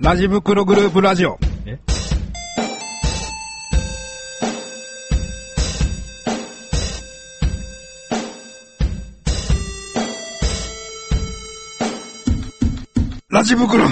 ラジ袋グループラジオ。え？ラジ袋。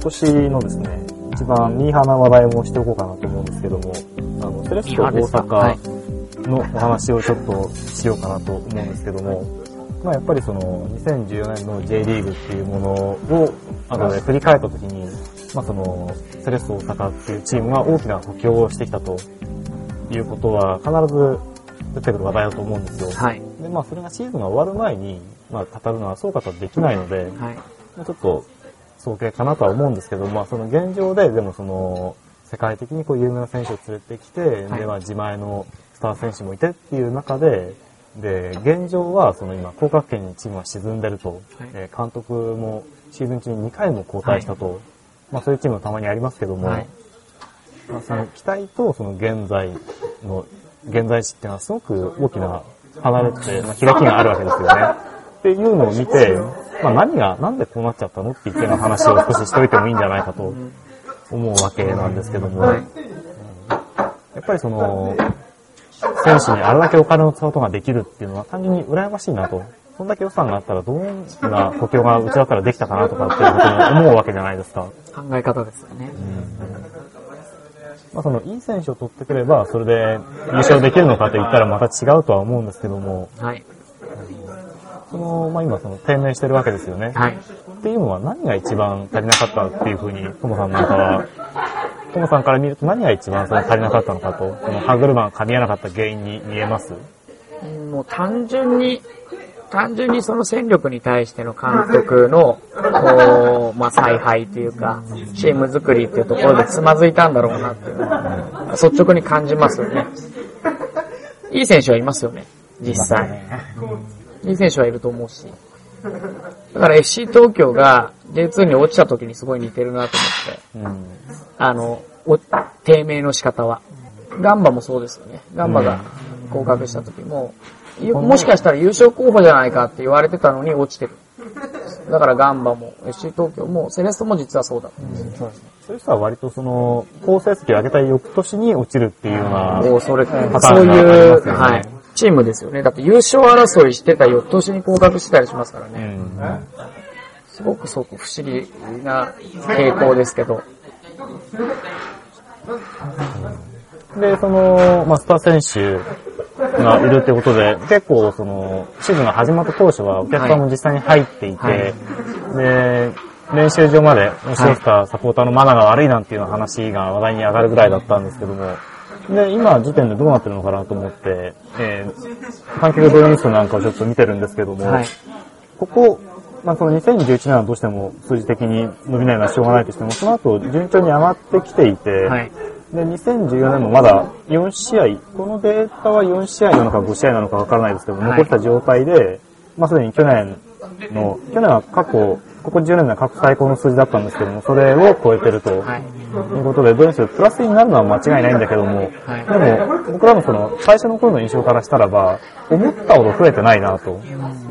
今年のですね、一番ミーハーな話題もしておこうかなと思うんですけども、あの、セレッソ大阪のお話をちょっとしようかなと思うんですけども、まあやっぱりその、2014年の J リーグっていうものを、あの、振り返ったときに、まあその、セレッソ大阪っていうチームが大きな補強をしてきたということは、必ず出てくる話題だと思うんですよ。はい。で、まあそれがシーズンが終わる前に、まあ語るのはそうかとはできないので、はい。まあちょっと早計かなとは思うんですけど、まあその現状で、でもその、世界的にこう有名な選手を連れてきて、はい。で、まあ自前のスター選手もいてっていう中で、で、現状はその今、降格圏にチームは沈んでると、はい。えー監督もシーズン中に2回も交代したと、まあそういうチームもたまにありますけども、はい。まあ、その期待とその現在の、現在地っていうのはすごく大きな離れて、まあ、開きがあるわけですよね。っていうのを見て、まあ何が、なんでこうなっちゃったのって言っての話を少ししといてもいいんじゃないかと思うわけなんですけども、はいやっぱりその、選手にあれだけお金を使うことができるっていうのは単純に羨ましいなと。そんだけ予算があったらどんな補強がうちだったらできたかなとかっていうことに思うわけじゃないですか。考え方ですよね。まあ、そのいい選手を取ってくれば、それで優勝できるのかと言ったらまた違うとは思うんですけども、はい。その、まあ、今その低迷してるわけですよね。はい。っていうのは何が一番足りなかったっていうふうに、ともさんなんかは、ともさんから見ると何が一番その足りなかったのかと、この歯車が噛み合わなかった原因に見えます？もう単純に、単純にその戦力に対しての監督の、こう、まあ、采配というか、チーム作りっていうところでつまずいたんだろうなっていうのは、率直に感じますよね。いい選手はいますよね、実際。いい選手はいると思うし。だから FC 東京が J2 に落ちた時にすごい似てるなと思って。うん。あの、お低迷の仕方は。ガンバもそうですよね。ガンバが合格した時も、ゆもしかしたら優勝候補じゃないかって言われてたのに落ちてる。だからガンバも FC 東京もセレストも実はそうだったんですよ。そういう人は割とその、好成績を上げた翌年に落ちるっていうような、もうそれ、ターンそうがありいう、ますよねはい。チームですよね。だって優勝争いしてた翌年に合格してたりしますからうね。ん。すごくすごく不思議な傾向ですけど。で、その、まあ、スター選手がいるってことで、結構、その、シーズンが始まった当初はお客さんも実際に入っていて、はいで、練習場まで押し寄せたサポーターのマナーが悪いなんていう話が話題に上がるぐらいだったんですけども、で、今時点でどうなってるのかなと思って、えー、観客動員数なんかをちょっと見てるんですけども、はい。ここ、まあ、この2011年はどうしても数字的に伸びないのはしょうがないとしても、その後順調に上がってきていて、はい。で、2014年もまだ4試合、このデータは4試合なのか5試合なのかわからないですけど、はい残した状態で、まあすでに去年の、去年は過去、ここ10年では過去最高の数字だったんですけども、それを超えてると、はい。いうことで、どうにせよプラスになるのは間違いないんだけども、はいでも、僕らのその、最初の頃の印象からしたらば、思ったほど増えてないな、と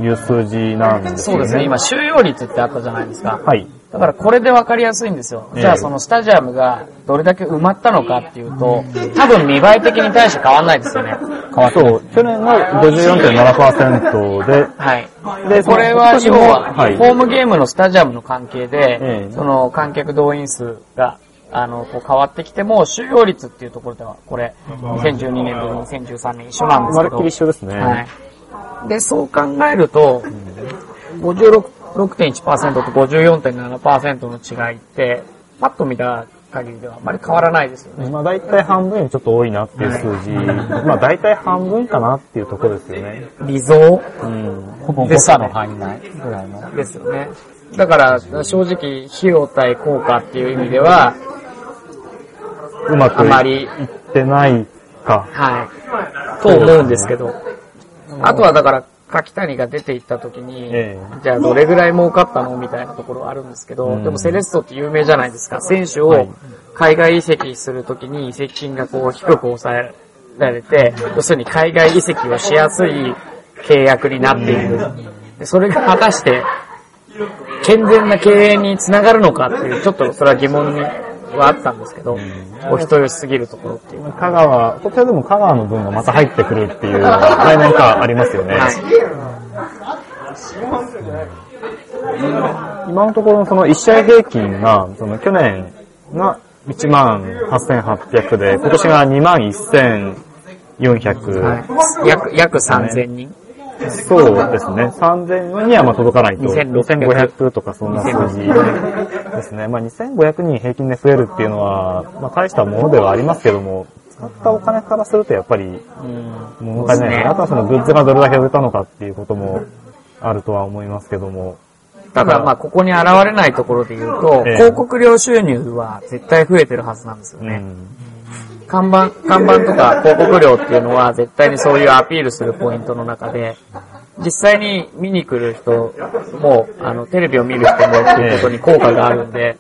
いう数字なんですよね。そうですね。今収容率ってあったじゃないですか。はい。だからこれで分かりやすいんですよ。ええじゃあそのスタジアムがどれだけ埋まったのかっていうと、多分見栄え的に対して変わんないですよね。変わそう、去年が54.7%で、はい。でこれは要は、はいホームゲームのスタジアムの関係で、ええその観客動員数が、あの、こう変わってきても、収容率っていうところでは、これ、2012年と2013年一緒なんですけど。まるっきり一緒ですね。はい。で、そう考えると、56.1%と54.7%の違いって、パッと見た限りではあまり変わらないですよね。まあ大体半分よりちょっと多いなっていう数字。まあ大体半分かなっていうところですよね。微増うん。ほぼ誤差の範囲内ぐらいの。ですよね。だから、正直、費用対効果っていう意味では、うまくあまりいってないか。はい。と思うんですけど。あとはだから、柿谷が出て行った時に、えじゃあどれぐらい儲かったのみたいなところはあるんですけど、うん。でもセレッソって有名じゃないですか。選手をはい。海外移籍するときに移籍金がこう低く抑えられて、要するに海外移籍をしやすい契約になっている。でそれが果たして健全な経営につながるのかっていう、ちょっとそれは疑問にはあったんですけど、お人よしすぎるところっていう。香川、こちらでも香川の分がまた入ってくるっていう来年かありますよね。今のところその1試合平均が、その去年が1万8800で、今年が2万1400。はい。約、約3000人。そうですね。3000にはまあ届かないと。2600 2500とかそんな数字ですね。まあ2500人平均で増えるっていうのは、まあ大したものではありますけども、使ったお金からするとやっぱりうん。物足りない。あとはそのグッズがどれだけ売れたのかっていうこともあるとは思いますけども。だからまあここに現れないところで言うと、ええ広告料収入は絶対増えてるはずなんですよね。うん。看板、看板とか広告料っていうのは絶対にそういうアピールするポイントの中で、実際に見に来る人も、あの、テレビを見る人もっていうことに効果があるんで、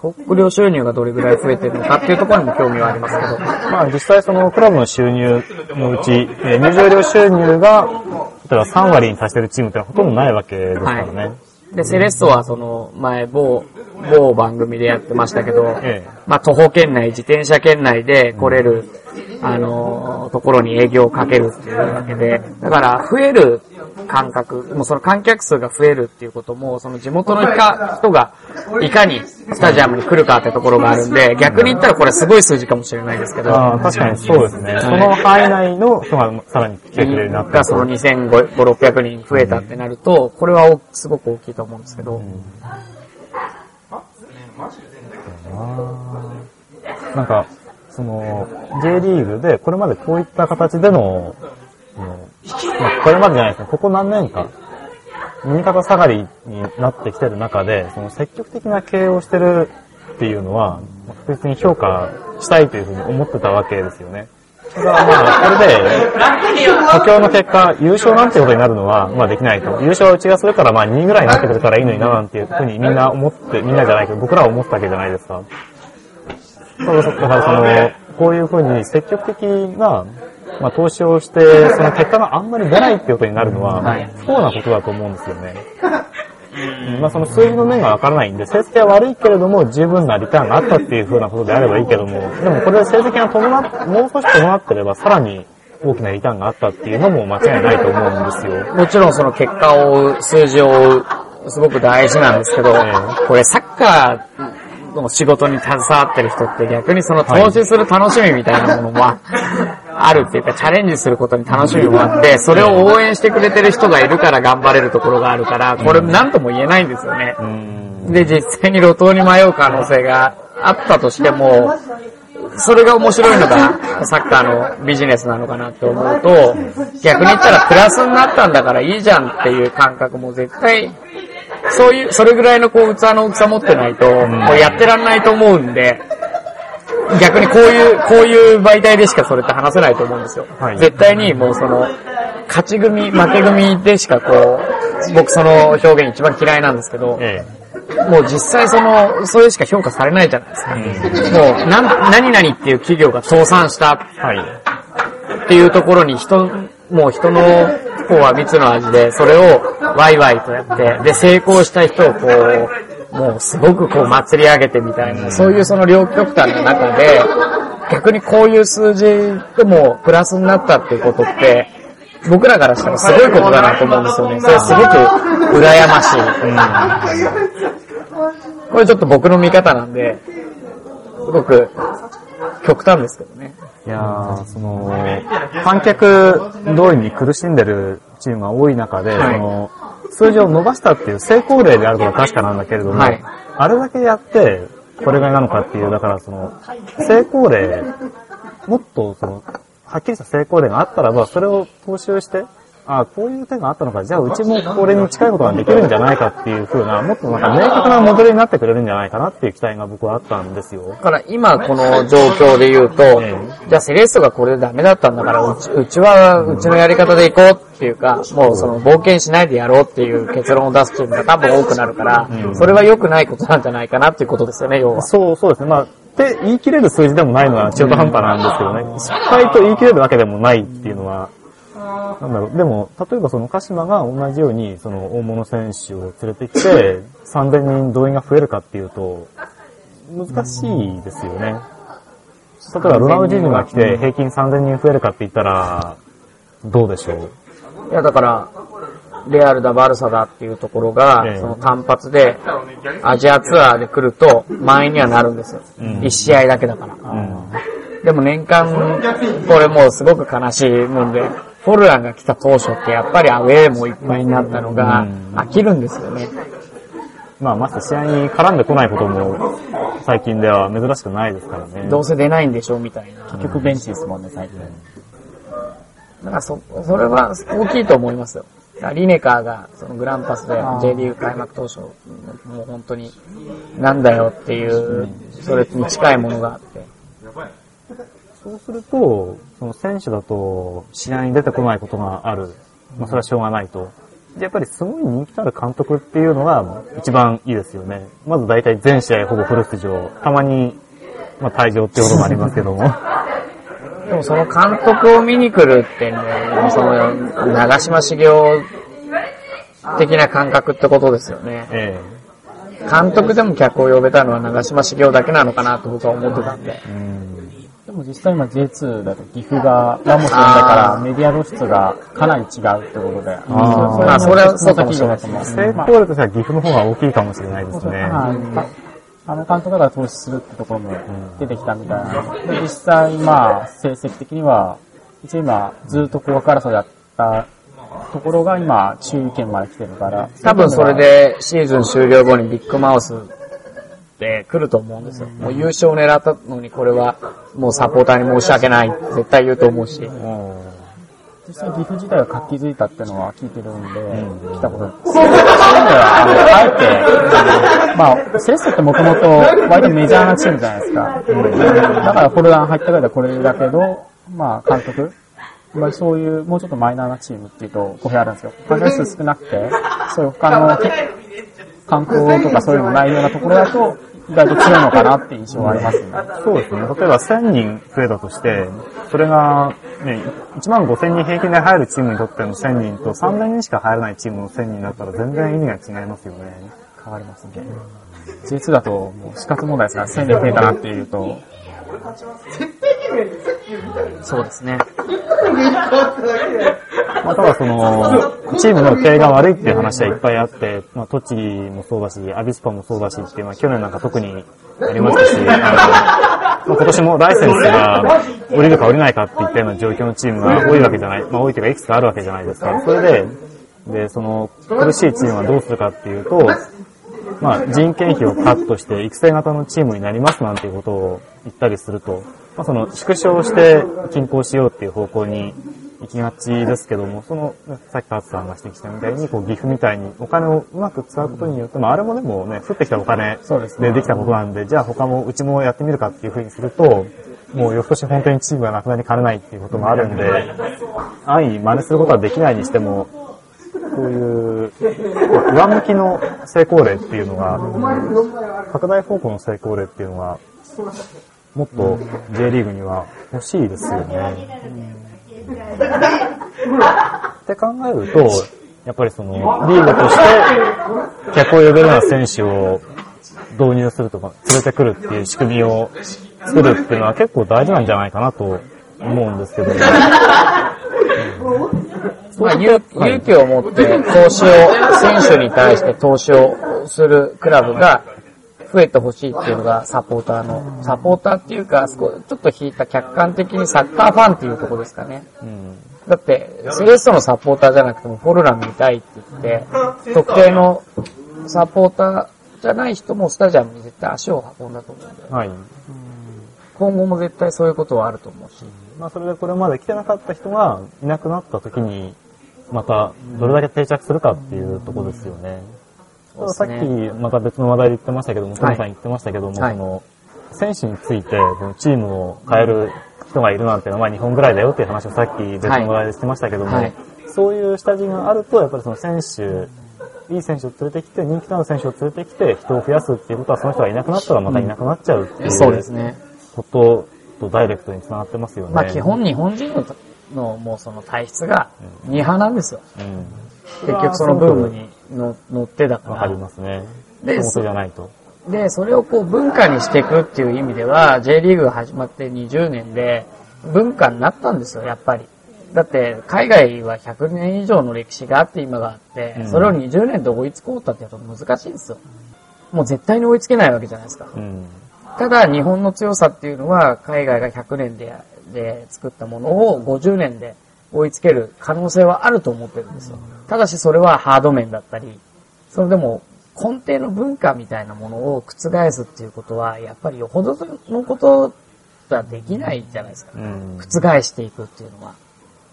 広告料収入がどれぐらい増えてるのかっていうところにも興味はありますけど、まあ実際そのクラブの収入のうち、えー入場料収入が、例えば3割に達してるチームってのはほとんどないわけですからね。で、セレッソはその前某、某番組でやってましたけど、ええ。まあ徒歩圏内、自転車圏内で来れる、あのーところに営業をかけるっていうわけで、だから増える感覚、もうその観客数が増えるっていうことも、その地元の人がいかにスタジアムに来るかってところがあるんで、逆に言ったらこれすごい数字かもしれないですけど、ああ、確かにそうですね。その範囲内の人がさらに来てくれるようになった。がその2500、600人増えたってなると、これはおすごく大きいと思うんですけど、なんか、その、J リーグでこれまでこういった形でのまあ、これまでじゃないですね、ここ何年か、右肩下がりになってきてる中で、その積極的な経営をしてるっていうのは、まあ確実に評価したいというふうに思ってたわけですよね。ただまあ、これで、補強の結果、優勝なんてことになるのは、まあできないと。優勝はうちがするから、まあ2位ぐらいになってくれたらいいのにな、なんていうふうにみんな思って、みんなじゃないけど、僕らは思ったわけじゃないですか。そうそう、だからその、こういうふうに積極的な、まあ投資をして、その結果があんまり出ないっていうことになるのは、はい不幸なことだと思うんですよね。うんまあその数字の面がわからないんで、成績は悪いけれども十分なリターンがあったっていう風なことであればいいけども、でもこれで成績が伴っ、もう少し伴ってればさらに大きなリターンがあったっていうのも間違いないと思うんですよ。もちろんその結果を追う、数字を追う、すごく大事なんですけど、えこれサッカーの仕事に携わってる人って逆にその投資する楽しみみたいなものもあるっていうか、チャレンジすることに楽しみもあって、それを応援してくれてる人がいるから頑張れるところがあるから、これ何とも言えないんですよね。うん。で、実際に路頭に迷う可能性があったとしても、それが面白いのがサッカーのビジネスなのかなって思うと、逆に言ったらプラスになったんだからいいじゃんっていう感覚も絶対、そういう、それぐらいのこう器の大きさ持ってないと、もうやってらんないと思うんで、逆にこういう、こういう媒体でしかそれって話せないと思うんですよ。はい絶対にもうその、勝ち組、負け組でしかこう、僕その表現一番嫌いなんですけど、えもう実際その、それしか評価されないじゃないですか。もう、なん、何々っていう企業が倒産したえはい。っていうところに人、もう人の方は蜜の味で、それをワイワイとやって、で、成功した人をこう、もうすごくこう祭り上げてみたいな、そういうその両極端の中で、逆にこういう数字でもプラスになったっていうことって、僕らからしたらすごいことだなと思うんですよね。それすごく羨ましい。これちょっと僕の見方なんで、すごく極端ですけどね。いやー、その、観客動員に苦しんでるチームが多い中で、はいその、数字を伸ばしたっていう成功例であることは確かなんだけれども、はい。あれだけやって、これがなのかっていう、だからその、成功例、もっとその、はっきりした成功例があったらば、それを踏襲して、あこういう手があったのか、じゃあうちもこれに近いことができるんじゃないかっていう風な、もっとなんか明確なモデルになってくれるんじゃないかなっていう期待が僕はあったんですよ。だから今この状況で言うと、えじゃあセレッソがこれでダメだったんだから、うちうちはうちのやり方でいこうっていうか、もうその冒険しないでやろうっていう結論を出すチームが多分多くなるから、それは良くないことなんじゃないかなっていうことですよね、要は。そう、そうですね。まあ、って言い切れる数字でもないのは中途半端なんですけどね。失敗と言い切れるわけでもないっていうのは、なんだろう。でも、例えばその鹿島が同じように、その大物選手を連れてきて、3000人動員が増えるかっていうと、難しいですよね。例えばロナウジーニョが来て平均3000人増えるかって言ったら、どうでしょう？いやだから、レアルだバルサだっていうところが、ええその単発でアジアツアーで来ると満員にはなるんですよ。うん一試合だけだから。うん。でも年間、これもうすごく悲しいもんで、フォルランが来た当初ってやっぱりアウェーもいっぱいになったのがうん飽きるんですよね。まあ、まして試合に絡んでこないことも、最近では珍しくないですからね。どうせ出ないんでしょみたいな。結局ベンチですもんね、最近。だからそ、それは大きいと思いますよ。リネカーがそのグランパスで J リーグ開幕当初、もう本当になんだよっていう、それに近いものがあって。そうすると、その選手だと試合に出てこないことがある。まあそれはしょうがないと。で、やっぱりすごい人気のある監督っていうのが一番いいですよね。まず大体全試合ほぼフル出場。たまに、まあ退場っていうこともありますけども。でもその監督を見に来るってね、その長島茂雄的な感覚ってことですよね。え監督でも客を呼べたのは長島茂雄だけなのかなと僕は思ってたんで。えうんでも実際今 J2 だと岐阜がラモスだからメディア露出がかなり違うってことで。ああそれはそうかかももしれないしれないと思う。成功例としては岐阜の方が大きいかもしれないですね。はいあの監督が投資するってところも出てきたみたいなので、実際まあ成績的には、一応今ずっと高額争いだったところが今注意圏まで来てるから。多分それでシーズン終了後にビッグマウスで来ると思うんですよ。もう優勝を狙ったのにこれはもうサポーターに申し訳ないって絶対言うと思うし。実際岐阜自体が活気づいたってのは聞いてるんで、来たこと。そういう意味では、あの、あえて、まあ、セレッソってもともと割とメジャーなチームじゃないですか。だからフォルダン入ったぐらいでこれだけど、まあ、監督、まあ、そういう、もうちょっとマイナーなチームっていうと語弊あるんですよ。関係数少なくて、そういう他の観光とかそういうのないようなところだと、意外と強いのかなって印象がありますね。そうですね。例えば1000人増えたとして、それが、ね、1万5000人平均で入るチームにとっての1000人と3000人しか入らないチームの1000人だったら全然意味が違いますよね。変わりますね。J2 だともう死活問題ですから、1000人増えたなっていうと、そうですね。まあ、ただその、チームの経営が悪いっていう話はいっぱいあって、まあ、栃木もそうだし、アビスパもそうだしっていうのは去年なんか特にありましたし、あの、まあ、今年もライセンスが降りるか降りないかっていったような状況のチームが多いわけじゃない、まあ多いというかいくつかあるわけじゃないですか。それで、で、その苦しいチームはどうするかっていうと、まあ人件費をカットして育成型のチームになりますなんていうことを言ったりすると、まあその縮小して均衡しようっていう方向に行きがちですけども、その、さっきカツさんが指摘したみたいに、こう、岐阜みたいにお金をうまく使うことによって、まあ、あれもでもね、降ってきたお金でできたことなんで、じゃあ他も、うちもやってみるかっていうふうにすると、もう翌年本当にチームがなくなりかねないっていうこともあるんで、安易に真似することはできないにしても、そういう、上向きの成功例っていうのが、拡大方向の成功例っていうのが、もっと J リーグには欲しいですよね。って考えると、やっぱりその、リーグとして、客を呼べるような選手を導入するとか、連れてくるっていう仕組みを作るっていうのは結構大事なんじゃないかなと思うんですけど、まあ、勇勇気を持って投資を、選手に対して投資をするクラブが増えてほしいっていうのがサポーターの、サポーターっていうか、ちょっと引いた客観的にサッカーファンっていうところですかね。うんだって、セレッソのサポーターじゃなくてもフォルラン見たいって言って、特定のサポーターじゃない人もスタジアムに絶対足を運んだと思うんで、はい。今後も絶対そういうことはあると思うし。まあそれでこれまで来てなかった人がいなくなった時に、また、どれだけ定着するかっていうところですよね。さっそうですねき、また別の話題で言ってましたけども、トはいムさん言ってましたけども、はいその、選手について、チームを変える人がいるなんていうのは、まあ日本ぐらいだよっていう話をさっき別の話題でしてましたけども、はいそういう下地があると、やっぱりその選手、いい選手を連れてきて、人気のある選手を連れてきて、人を増やすっていうことは、その人がいなくなったらまたいなくなっちゃうっていうそうですね。こととダイレクトに繋がってますよね。まあ基本日本人ののもうその体質がミーハーなんですよ。うん。結局そのブームにの乗ってだかわかりら。ますね。で元々じゃないと。で、それをこう文化にしていくっていう意味では、J リーグが始まって20年で文化になったんですよ、やっぱり。だって、海外は100年以上の歴史があって今があって、うんそれを20年で追いつこうったってやると難しいんですよ。もう絶対に追いつけないわけじゃないですか。うん。ただ、日本の強さっていうのは、海外が100年でで作ったものを50年で追いつける可能性はあると思ってるんですよ。ただし、それはハード面だったり、それでも根底の文化みたいなものを覆すっていうことは、やっぱりよほどのことはできないじゃないですか。うん。覆していくっていうのは。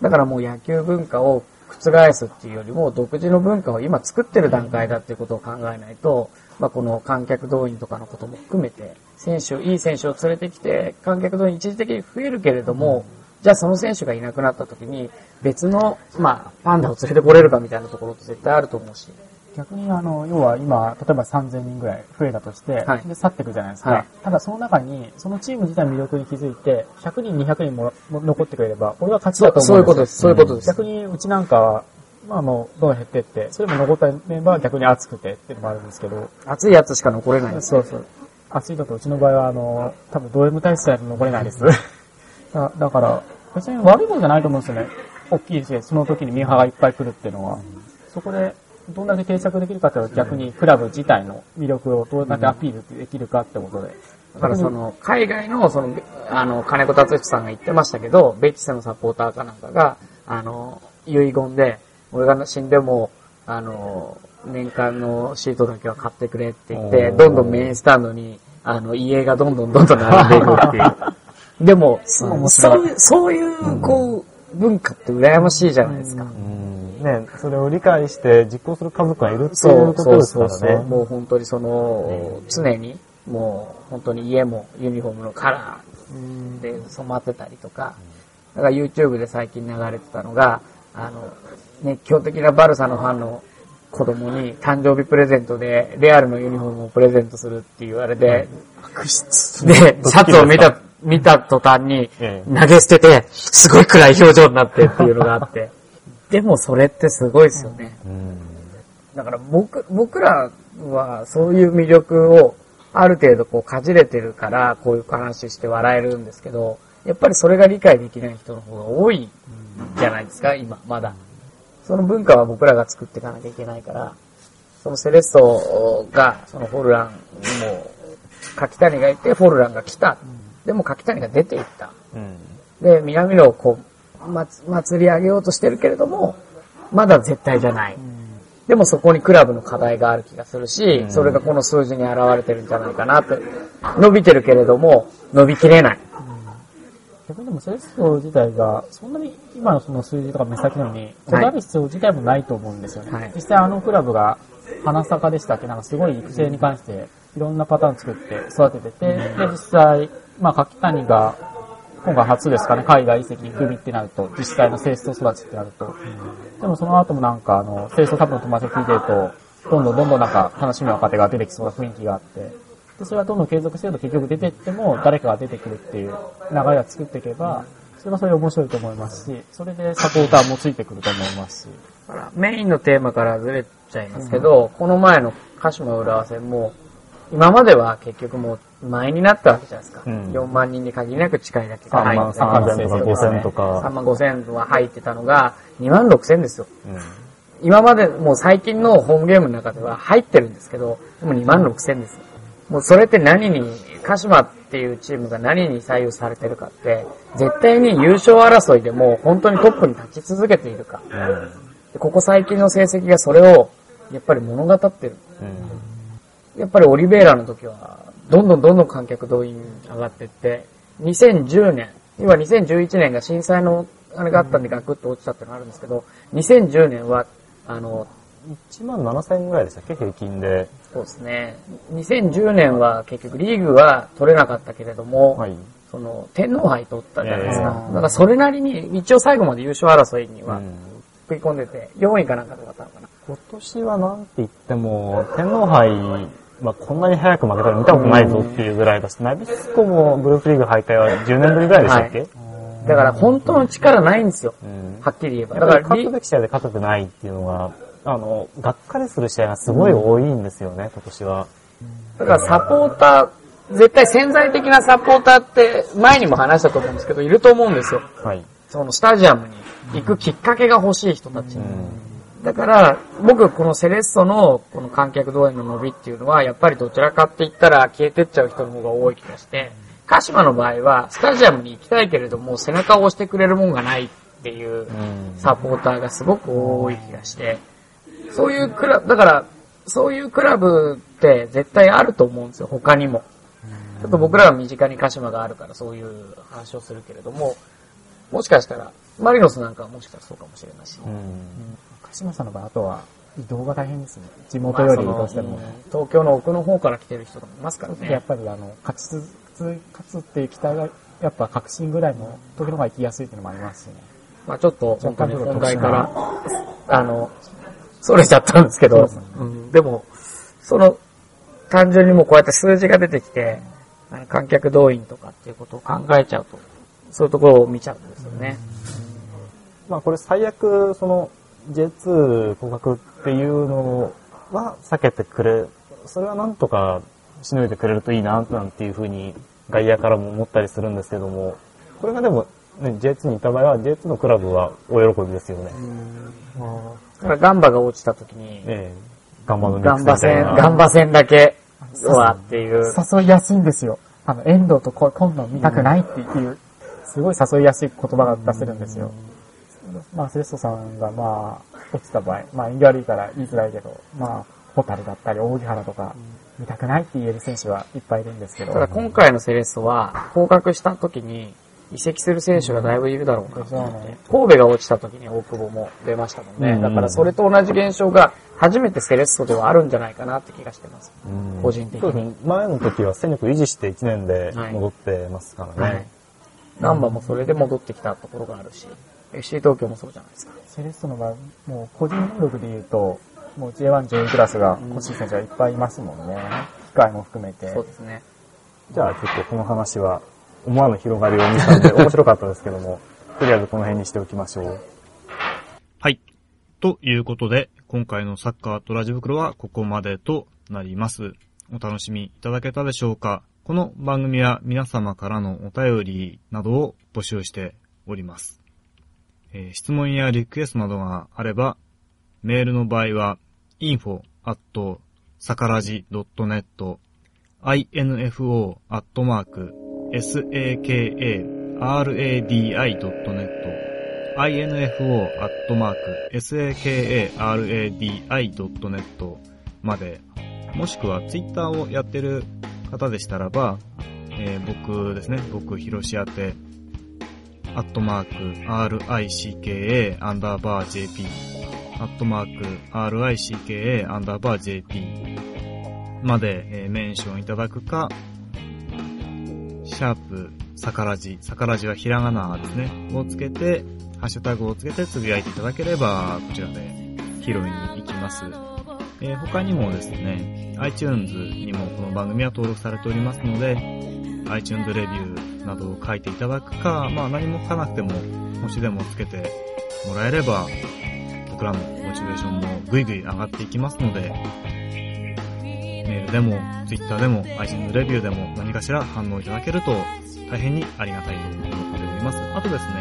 だからもう野球文化を覆すっていうよりも、独自の文化を今作ってる段階だっていうことを考えないと、まあ、この観客動員とかのことも含めて、選手、いい選手を連れてきて、観客動員一時的に増えるけれども、じゃあその選手がいなくなった時に、別の、まあ、パンダを連れてこれるかみたいなところって絶対あると思うし。逆にあの、要は今、例えば3000人ぐらい増えたとして、はいで、去っていくじゃないですか。はいただその中に、そのチーム自体の魅力に気づいて、100人、200人もも残ってくれれば、これが勝ちだと思そういう。ことです。そういうことです。逆にうちなんかは、まあもう、どんどん減ってって、それも残ったメンバーは逆に熱くてっていうのもあるんですけど、熱いやつしか残れないんです。そうそう。熱いだとうちの場合は、あの、多分ド M 体質さえ残れないです。だだから、別に悪いことじゃないと思うんですよね。大きいし、その時にミーハーがいっぱい来るっていうのは。そこで、どんだけ定着できるかっていうのは逆にクラブ自体の魅力をどれだけアピールできるかってことで。だからその、海外の、その、あの、金子達之さんが言ってましたけど、ベティスのサポーターかなんかが、あの、遺言で、俺が死んでも、あの、年間のシートだけは買ってくれって言って、どんどんメインスタンドに、あの、家がどんどんどんどん並んでいくっていう。でも、そ面白いそういう、そういう、こう、文化って羨ましいじゃないですか。うん。ね、それを理解して実行する家族がいるっていそううことそうですからそうそう。ね。もう本当にその、常に、もう本当に家もユニフォームのカラーで染まってたりとか、だから YouTube で最近流れてたのが、あの、熱狂的なバルサのファンの子供に誕生日プレゼントでレアルのユニフォームをプレゼントするっていうあれで、で、シャツを見た、見た途端にええ投げ捨てて、すごい暗い表情になってっていうのがあって。でもそれってすごいですよね。うん。だから僕、僕らはそういう魅力をある程度こうかじれてるから、こういう話して笑えるんですけど、やっぱりそれが理解できない人の方が多いじゃないですか、今、まだ。その文化は僕らが作っていかなきゃいけないから、そのセレッソが、そのフォルランにも、柿谷がいて、フォルランが来た。でも柿谷が出ていった。うん。で、南野をこう、まつ、祭り上げようとしてるけれども、まだ絶対じゃない。でもそこにクラブの課題がある気がするし、それがこの数字に現れてるんじゃないかなって。伸びてるけれども、伸びきれない。逆にでもセレッソ自体が、そんなに今のその数字とか目先のに、こだわる必要自体もないと思うんですよね。はい実際あのクラブが、花坂でしたっけなんかすごい育成に関して、いろんなパターン作って育ててて、で、実際、まあ、柿谷が、今回初ですかね、海外移籍組ってなると、実際のセレッソ育ちってなると。でもその後もなんか、あの、セレッソ多分の友達を聞いてると、どんどんどんどんなんか楽しみ若手が出てきそうな雰囲気があって、で、それはどんどん継続してると結局出てっても誰かが出てくるっていう流れが作っていけば、それはそれ面白いと思いますし、それでサポーターもついてくると思いますし。メインのテーマからずれちゃいますけど、この前の鹿島浦和戦も、今までは結局もう前になったわけじゃないですか。うん4万人に限りなく近いだけが3万入って3000とか5000と3か。万5千は入ってたのが2万6千ですよ。うん。今までもう最近のホームゲームの中では入ってるんですけど、でも2万6千ですよ。もうそれって何に、鹿島っていうチームが何に左右されてるかって、絶対に優勝争いでも本当にトップに立ち続けているか。うん。でここ最近の成績がそれを、やっぱり物語ってる。うん。やっぱりオリベイラの時は、どんどんどんどん観客動員上がっていって、2010年、要は2011年が震災の金があったんでガクッと落ちたってのがあるんですけど、2010年は、あの、1万7000円ぐらいでしたっけ？平均で。そうですね。2010年は結局リーグは取れなかったけれども、はい。その天皇杯取ったじゃないですか。ええだからそれなりに一応最後まで優勝争いにはうん食い込んでて、4位かなんかで終わったのかな。今年はなんて言っても、天皇杯、まあ、こんなに早く負けたら見たことないぞっていうぐらいだし、ナビスコもグループリーグ敗退は10年ぶりぐらいでしたっけ、だから本当の力ないんですよ。うんはっきり言えば。だから勝つべき試合で勝ててないっていうのが、あの、がっかりする試合がすごい多いんですよね、今年は。だからサポーター、絶対潜在的なサポーターって前にも話したと思うんですけど、いると思うんですよ。はい。そのスタジアムに行くきっかけが欲しい人たち。うん。だから、僕、このセレッソのこの観客動員の伸びっていうのは、やっぱりどちらかって言ったら消えてっちゃう人の方が多い気がして、鹿島の場合は、スタジアムに行きたいけれども、背中を押してくれるもんがないっていううん。サポーターがすごく多い気がして、そういうクラブ、だから、そういうクラブって絶対あると思うんですよ、他にも。ちょっと僕らは身近に鹿島があるからそういう話をするけれども、もしかしたら、マリノスなんかはもしかしたらそうかもしれないし。うん。鹿島さんの場合、あとは移動が大変ですね。地元より移動しても。まあ東京の奥の方から来てる人とかもいますからね。やっぱりあの、勝ちつつ、勝つっていう期待が、やっぱ確信ぐらいの時の方が行きやすいっていうのもありますしね。まあちょっと本当に本題から、あの、それちゃったんですけど、ですねうん、でも、その、単純にもうこうやって数字が出てきて、あの観客動員とかっていうことを考えちゃうと、そういうところを見ちゃうんですよね。まあこれ最悪、その J2 降格っていうのは避けてくれ、それはなんとかしのいでくれるといいな、なんていうふうに外野からも思ったりするんですけども、これがでも、ね、J2 にいた場合は J2 のクラブはお喜びですよね。だからガンバが落ちた時に、ええガンバのガンバ戦、ガガンバ戦だけはっていう、誘いやすいんですよ。あの、遠藤とこ今度見たくないっていう、すごい誘いやすい言葉が出せるんですよ。まあ、セレッソさんがまあ、落ちた場合、まあ、縁起悪いから言いづらいけど、まあ、ホタルだったり、大木原とか、見たくないって言える選手はいっぱいいるんですけど。ただ今回のセレッソは、降格した時に移籍する選手がだいぶいるだろうなと思って。神戸が落ちた時に大久保も出ましたもんね。うんだからそれと同じ現象が初めてセレッソではあるんじゃないかなって気がしてます。うん個人的に。前の時は戦力維持して1年で戻ってますからね。はい。ナンバもそれで戻ってきたところがあるし、FC 東京もそうじゃないですか。セレッソの場合、もう個人能力で言うと、もう J1 上位クラスが欲しい選手がいっぱいいますもんね。機会も含めて。そうですね。じゃあちょっとこの話は思わぬ広がりを見たんで面白かったですけども、とりあえずこの辺にしておきましょう。はい。ということで、今回のサッカーとラジ袋はここまでとなります。お楽しみいただけたでしょうかこの番組は皆様からのお便りなどを募集しております。えー質問やリクエストなどがあれば、メールの場合は info at さからじ .net info.sakaradi.net info.sakaradi.net まで、もしくはツイッターをやってる方でしたらば、えー僕ですね、僕、ひろし宛て、アットマーク、RICKA アンダーバー JP、アットマーク、RICKA アンダーバー JP まで、えーメンションいただくか、シャープ、さからじ、さからじはひらがなですね、をつけて、ハッシュタグをつけてつぶやいていただければ、こちらで拾いに行きます。えー他にもですね、iTunes にもこの番組は登録されておりますので、iTunes レビューなどを書いていただくか、まあ何も書かなくても、星でもつけてもらえれば、僕らのモチベーションもぐいぐい上がっていきますので、メールでも、Twitter でも、iTunes レビューでも何かしら反応いただけると大変にありがたいと思っております。あとですね、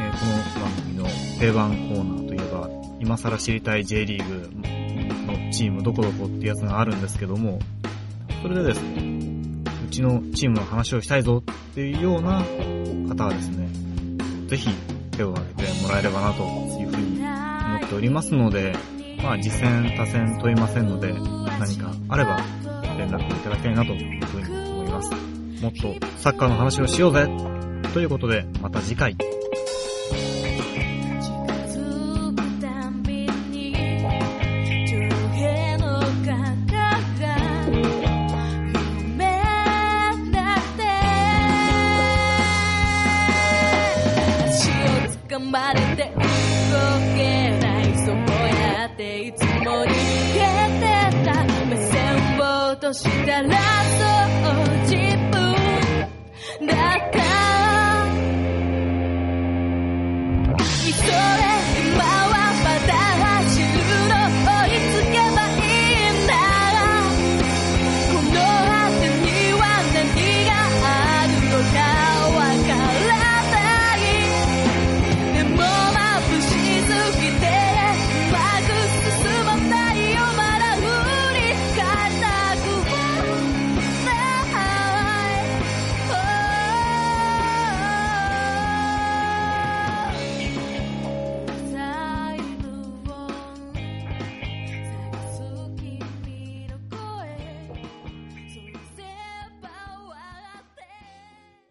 えーこの番組の定番コーナーといえば、今更知りたい J リーグのチームどこどこってやつがあるんですけども、それでですね、うちのチームの話をしたいぞっていうような方はですね、ぜひ手を挙げてもらえればなというふうに思っておりますので、まあ、次戦、他戦問いませんので、何かあれば連絡をいただきたいなというふうに思います。もっとサッカーの話をしようぜということで、また次回。としたらそう自分だから